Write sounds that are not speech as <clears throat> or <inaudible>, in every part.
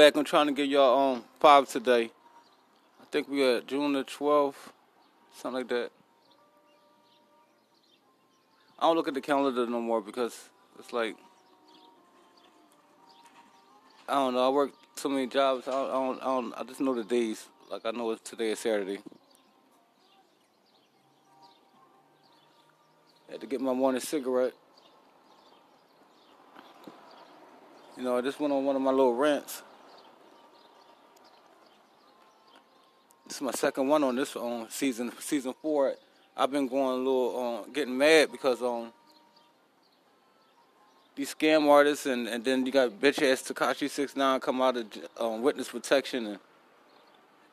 Back. I'm trying to get y'all um five today. I think we at June the 12th, something like that. I don't look at the calendar no more because it's like I don't know. I work so many jobs. I don't. I, don't, I, don't, I just know the days. Like I know it's today is Saturday. I Had to get my morning cigarette. You know, I just went on one of my little rants. This is my second one on this on season season four. I've been going a little um, getting mad because um these scam artists and, and then you got bitch ass Tekashi six nine come out of um, witness protection and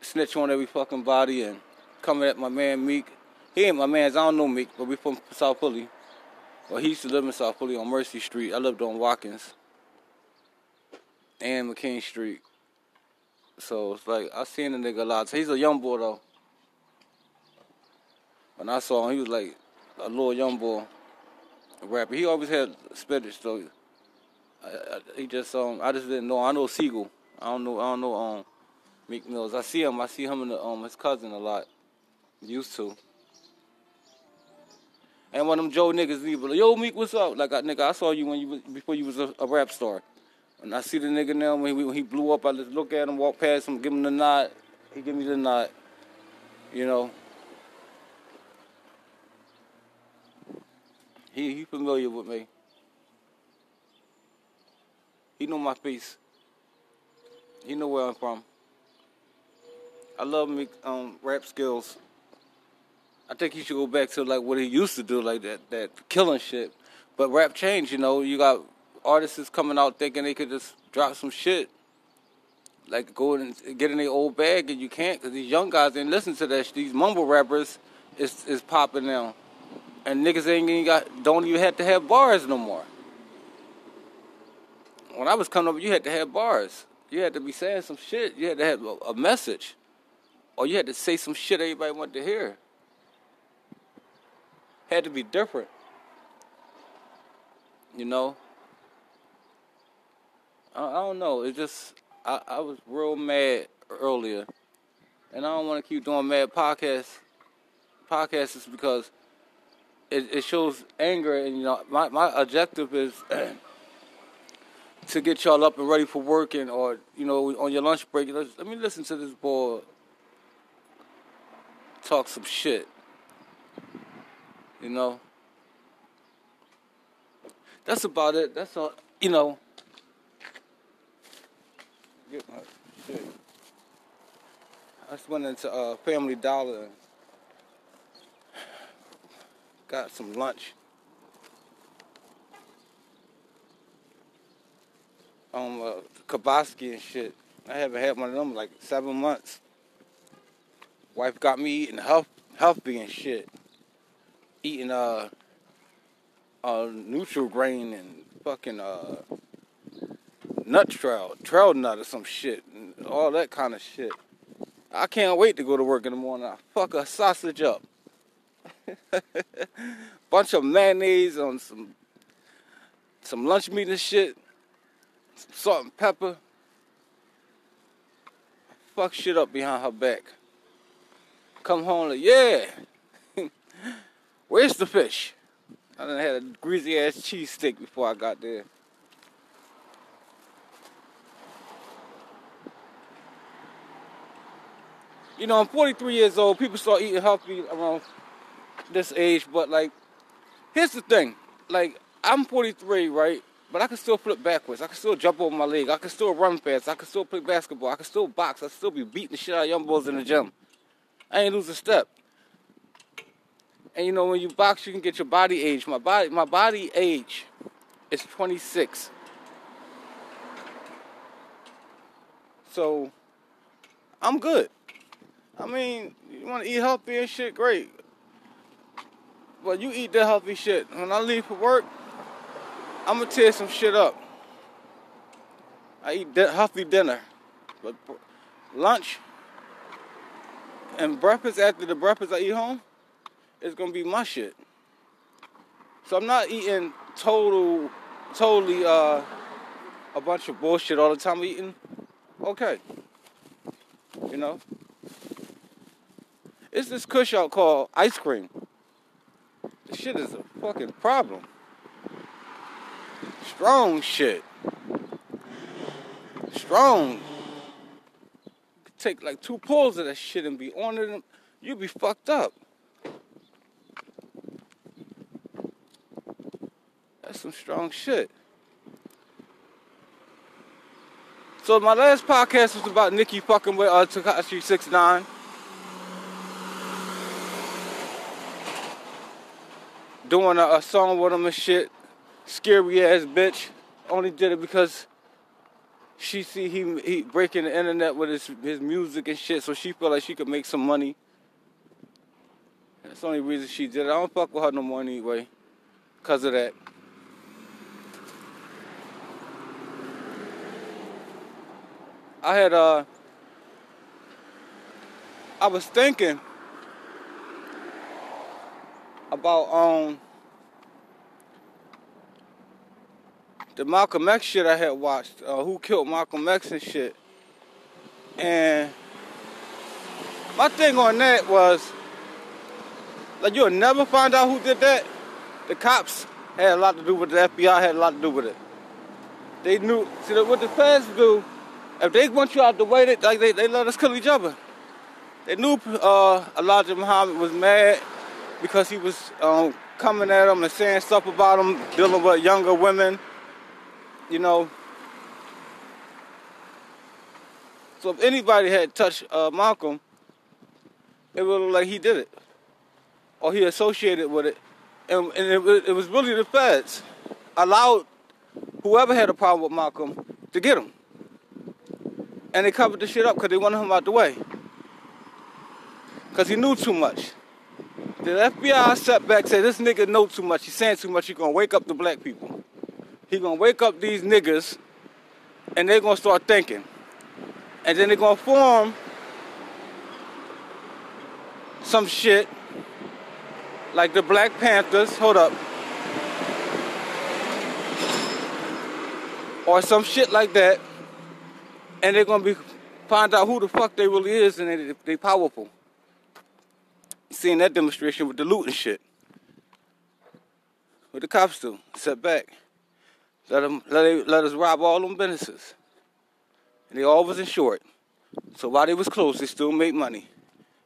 snitch on every fucking body and coming at my man Meek. He ain't my man's. I don't know Meek, but we from South Philly. Well, he used to live in South Philly on Mercy Street. I lived on Watkins and McKean Street. So it's like I seen the nigga a lot. So he's a young boy though. When I saw him, he was like a little young boy rapper. He always had spinach though. I, I, he just um I just didn't know. I know Sigel. I don't know. I don't know um Meek Mills. I see him. I see him and um his cousin a lot. Used to. And one of them Joe niggas, he like, "Yo, Meek, what's up?" Like, I, nigga, I saw you when you before you was a, a rap star. And I see the nigga now when he, when he blew up, I just look at him, walk past him, give him the nod. He give me the nod. You know. He he familiar with me. He know my face. He know where I'm from. I love me um rap skills. I think he should go back to like what he used to do, like that that killing shit. But rap changed, you know. You got artists is coming out thinking they could just drop some shit, like go and get in their old bag, and you can't because these young guys ain't listen to that. These mumble rappers is is popping now, and niggas ain't even got don't even have to have bars no more. When I was coming up, you had to have bars. You had to be saying some shit. You had to have a, a message, or you had to say some shit everybody wanted to hear. Had to be different. You know, I, I don't know. It just I, I was real mad earlier, and I don't want to keep doing mad podcasts. Podcasts is because it, it shows anger, and you know my my objective is <clears throat> to get y'all up and ready for work, and or you know on your lunch break. Let me listen to this boy talk some shit. You know. That's about it. That's all. You know. Get my shit. I just went into uh, Family Dollar and got some lunch. Um, uh, Kabaski and shit. I haven't had one of them like seven months. Wife got me eating health, healthy and shit. Eating uh, uh, neutral grain and fucking uh, nut trail, trail nut or some shit, and all that kind of shit. I can't wait to go to work in the morning. I fuck a sausage up. <laughs> Bunch of mayonnaise on some some lunch meat and shit. Some salt and pepper. Fuck shit up behind her back. Come home like, yeah. <laughs> Where's the fish? I done had a greasy ass cheese steak before I got there. You know, I'm 43 years old. People start eating healthy around this age, but like, here's the thing. Like, I'm 43, right? But I can still flip backwards. I can still jump over my leg. I can still run fast. I can still play basketball. I can still box. I can still be beating the shit out of young boys in the gym. I ain't lose a step. And you know when you box, you can get your body age. My body, my body age is 26. So I'm good. I mean, you want to eat healthy and shit, great. But you eat the healthy shit. When I leave for work, I'm gonna tear some shit up. I eat di- healthy dinner, but lunch and breakfast after the breakfast I eat home is gonna be my shit. So I'm not eating total, totally uh, a bunch of bullshit all the time. I'm eating okay, you know. It's this kush out called ice cream. This shit is a fucking problem. Strong shit. Strong. Take like two pulls of that shit and be on it. You'd be fucked up. That's some strong shit. So my last podcast was about Nikki fucking with uh, Tekashi 69. Doing a, a song with him and shit. Scary ass bitch. Only did it because she see he he breaking the internet with his his music and shit, so she felt like she could make some money. That's the only reason she did it. I don't fuck with her no more anyway, cause of that. I had uh I was thinking about um the Malcolm X shit I had watched, uh, who killed Malcolm X and shit. And my thing on that was like you'll never find out who did that. The cops had a lot to do with it. The FBI had a lot to do with it. They knew. See what the feds do. If they want you out the way, they like they, they let us kill each other. They knew uh, Elijah Muhammad was mad because he was um, coming at them and saying stuff about him, dealing with younger women. You know. So if anybody had touched uh, Malcolm, it would look like he did it, or he associated with it, and, and it, it was really the feds allowed whoever had a problem with Malcolm to get him, and they covered the shit up because they wanted him out the way, because he knew too much. The FBI sat back said this nigga know too much. He's saying too much. He's gonna wake up the black people. He gonna wake up these niggas, and they're gonna start thinking, and then they're gonna form some shit like the Black Panthers. Hold up. Or some shit like that, and they're gonna be find out who the fuck they really is, and they they powerful. Seeing that demonstration with the loot and shit. What the cops do? Sit back. Let them let, they, let us rob all them businesses. And they all was insured. So while they was closed, they still made money.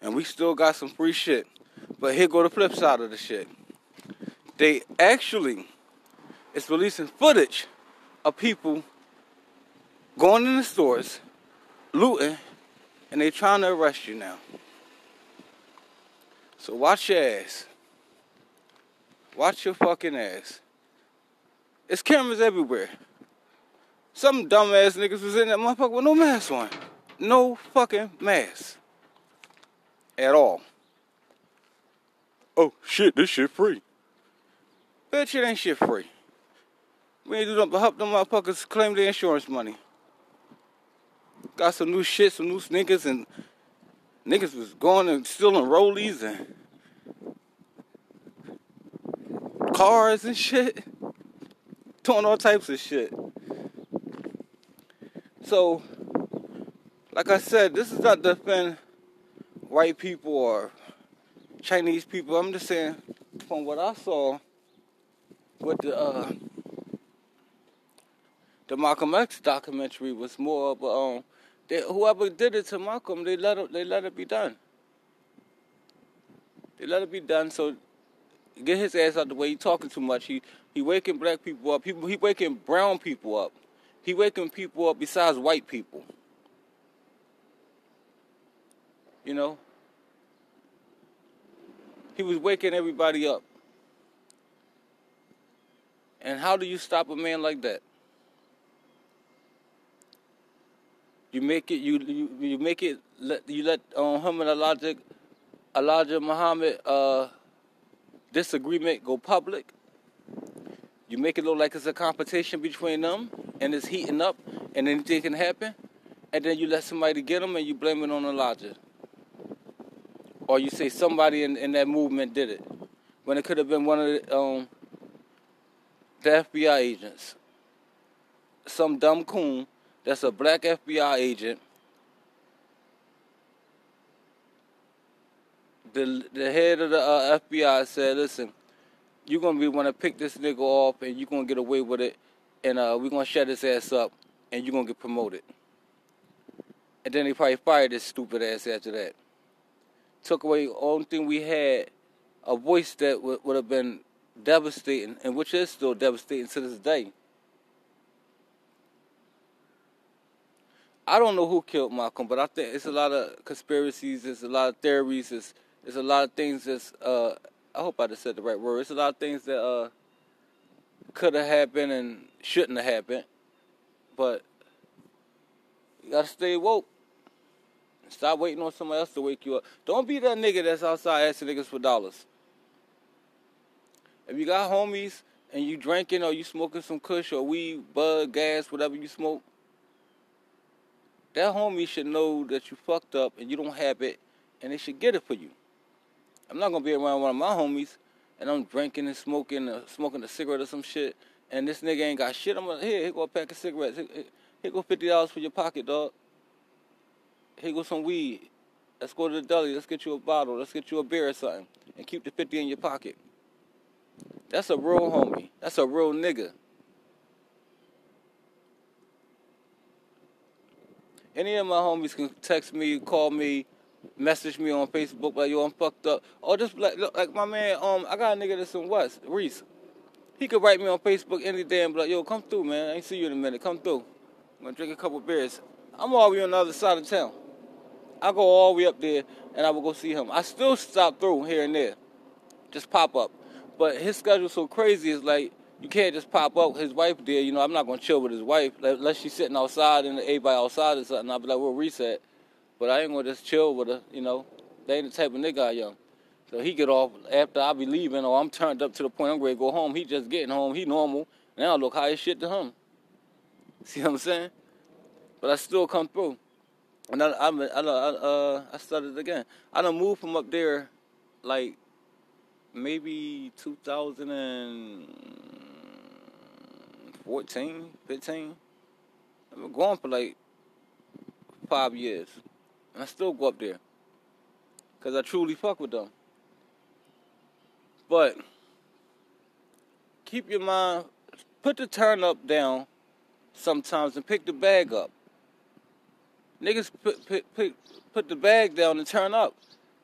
And we still got some free shit. But here go the flip side of the shit. They actually is releasing footage of people going in the stores, looting, and they trying to arrest you now. So watch your ass. Watch your fucking ass. It's cameras everywhere. Some dumbass niggas was in that motherfucker with no mask on. No fucking mask. At all. Oh shit, this shit free. Bitch, it ain't shit free. We ain't do nothing but help them motherfuckers claim their insurance money. Got some new shit, some new sneakers, and niggas was going and stealing rollies and cars and shit. <laughs> Doing all types of shit. So, like I said, this is not defend white people or Chinese people. I'm just saying, from what I saw with the uh, the Malcolm X documentary was more of a, um, they, whoever did it to Malcolm, they let it, they let it be done. They let it be done so get his ass out the way. He talking too much. He he waking black people up. People he waking brown people up. He waking people up besides white people. You know? He was waking everybody up. And how do you stop a man like that? You make it you you, you make it let you let um, him and Elijah Elijah Muhammad uh, disagreement go public. You make it look like it's a competition between them and it's heating up and anything can happen. And then you let somebody get them and you blame it on Elijah. Or you say somebody in, in that movement did it. When it could have been one of the, um, the FBI agents. Some dumb coon that's a black FBI agent. The the head of the uh, FBI said, "Listen, you're gonna be want to pick this nigga off, and you're gonna get away with it, and uh, we're gonna shut his ass up, and you're gonna get promoted." And then they probably fired this stupid ass after that. Took away the only thing we had, a voice that would have been devastating, and which is still devastating to this day. I don't know who killed Malcolm, but I think it's a lot of conspiracies. It's a lot of theories. It's there's a lot of things that's. Uh, I hope I just said the right word. It's a lot of things that uh, could have happened and shouldn't have happened, but you gotta stay woke. Stop waiting on somebody else to wake you up. Don't be that nigga that's outside asking niggas for dollars. If you got homies and you drinking or you smoking some kush or weed, bud, gas, whatever you smoke, that homie should know that you fucked up and you don't have it, and they should get it for you. I'm not gonna be around one of my homies and I'm drinking and smoking, uh, smoking a cigarette or some shit, and this nigga ain't got shit. I'm like, here, here go a pack of cigarettes. Here, here go fifty dollars for your pocket, dog. Here go some weed. Let's go to the deli. Let's get you a bottle. Let's get you a beer or something, and keep the fifty in your pocket. That's a real homie. That's a real nigga. Any of my homies can text me, call me, message me on Facebook like yo I'm fucked up. Or just like look, like my man, um, I got a nigga that's in West, Reese. He could write me on Facebook any day and be like, yo, come through, man. I ain't see you in a minute. Come through. I'm gonna drink a couple beers. I'm all the way on the other side of town. I go all the way up there and I will go see him. I still stop through here and there. Just pop up. But his schedule's so crazy, it's like you can't just pop up. His wife did. you know, I'm not gonna chill with his wife unless she's sitting outside and everybody outside or something. I'll be like, we'll reset. But I ain't gonna just chill with her, you know. They ain't the type of nigga I am. So he get off after I be leaving or I'm turned up to the point I'm ready to go home. He just getting home. He normal. Now look high as shit to him. <laughs> See what I'm saying? But I still come through. And I, I, I, uh, I started again. I done moved from up there, like maybe 2014, 15. I've been going for like five years. And I still go up there. Because I truly fuck with them. But keep your mind, put the turn up down sometimes and pick the bag up. Niggas put, put, put, put the bag down and turn up.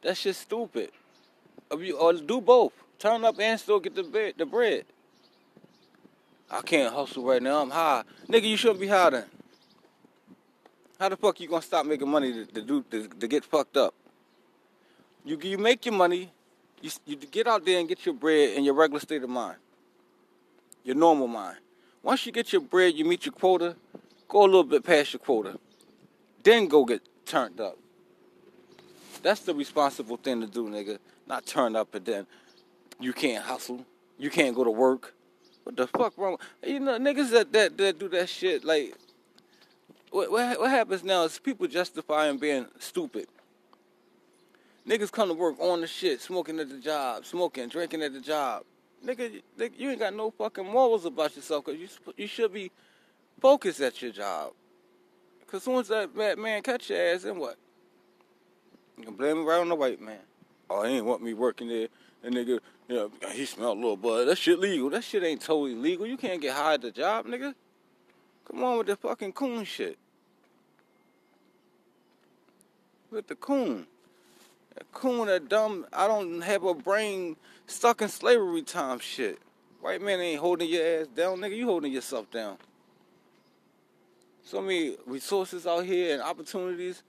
That's just stupid. Or, do both. Turn up and still get the the bread. I can't hustle right now. I'm high. Nigga, you shouldn't be high then. How the fuck you gonna stop making money to, to do to, to, get fucked up? You you make your money, you you get out there and get your bread in your regular state of mind, your normal mind. Once you get your bread, you meet your quota. Go a little bit past your quota, then go get turned up. That's the responsible thing to do, nigga. Not turn up and then you can't hustle. You can't go to work. What the fuck wrong? You know, niggas that, that, that do that shit, like, what, what, what happens now is people justifying being stupid. Niggas come to work on the shit, smoking at the job, smoking, drinking at the job. Nigga, you ain't got no fucking morals about yourself because you, you should be focused at your job. Because soon as that man catch your ass, then what? You can blame it right on the white man. Oh, he ain't want me working there. And nigga, you know, he smelled a little bud. That shit legal. That shit ain't totally legal. You can't get hired at the job, nigga. Come on with the fucking coon shit. With the coon. That coon, that dumb, I don't have a brain stuck in slavery time shit. White man ain't holding your ass down, nigga. You holding yourself down. So many resources out here and opportunities.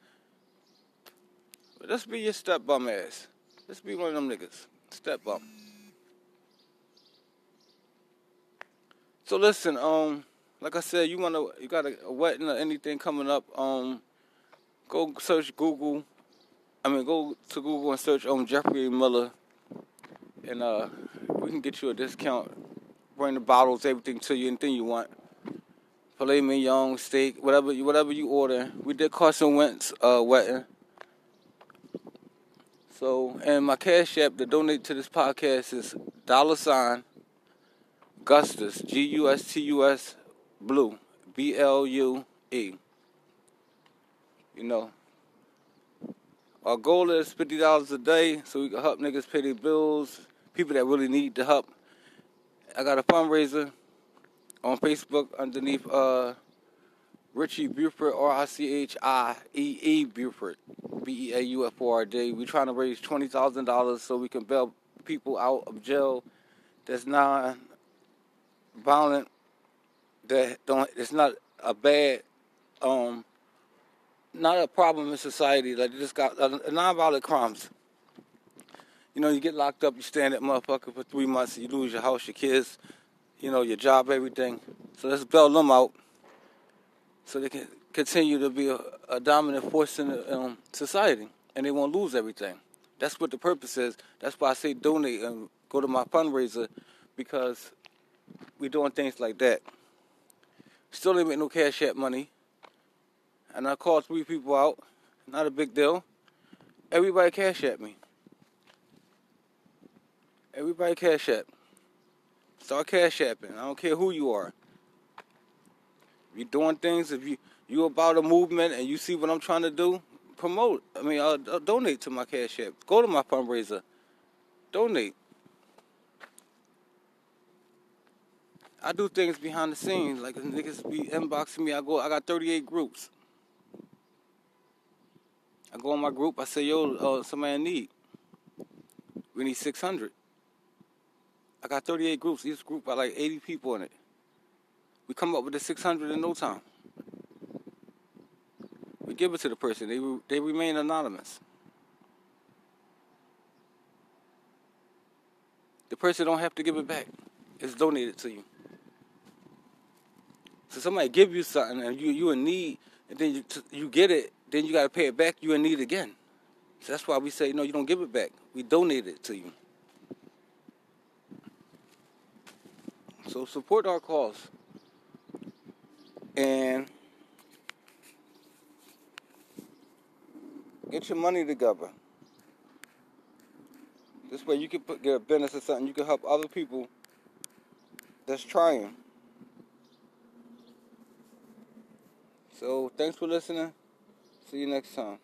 But let's be your step bum ass. Let's be one of them niggas. Step up. So listen, um, like I said, you wanna you got a, a wedding or anything coming up, um, go search Google. I mean, go to Google and search um Jeffrey Miller, and uh, we can get you a discount. Bring the bottles, everything to you, anything you want. Filet mignon, steak, whatever you whatever you order. We did Carson Wentz uh, wedding. So, and my cash app to donate to this podcast is dollar sign Gustus G U S T U S Blue B L U E. You know, our goal is fifty dollars a day so we can help niggas pay their bills. People that really need the help. I got a fundraiser on Facebook underneath uh, Richie Beauford, R I C H I E E Beauford, B E A U F O R D. We're trying to raise twenty thousand dollars so we can bail people out of jail that's non violent, that don't. It's not a bad, um, not a problem in society. Like just got uh, non-violent crimes. You know, you get locked up, you stay in that motherfucker for three months, you lose your house, your kids, you know, your job, everything. So let's bail them out so they can continue to be a, a dominant force in um, society and they won't lose everything. That's what the purpose is. That's why I say donate and go to my fundraiser because we're doing things like that. Still didn't make no cash app money. And I called three people out. Not a big deal. Everybody cash at me. Everybody cash app. Start cash apping. I don't care who you are. You're doing things, if you you about a movement and you see what I'm trying to do, promote. I mean, uh, donate to my cash app. Go to my fundraiser. Donate. I do things behind the scenes, like niggas be inboxing me. I go, I got 38 groups. I go in my group. I say, yo, uh, somebody in need. We need 600. I got 38 groups. Each group got like 80 people in it. We come up with the 600 in no time. We give it to the person. They they remain anonymous. The person don't have to give it back. It's donated to you. So somebody give you something and you you in need, and then you you get it, then you got to pay it back. You in need again. So that's why we say no, you don't give it back. We donate it to you. So support our cause. And get your money together. This way you can put, get a business or something. You can help other people that's trying. So thanks for listening. See you next time.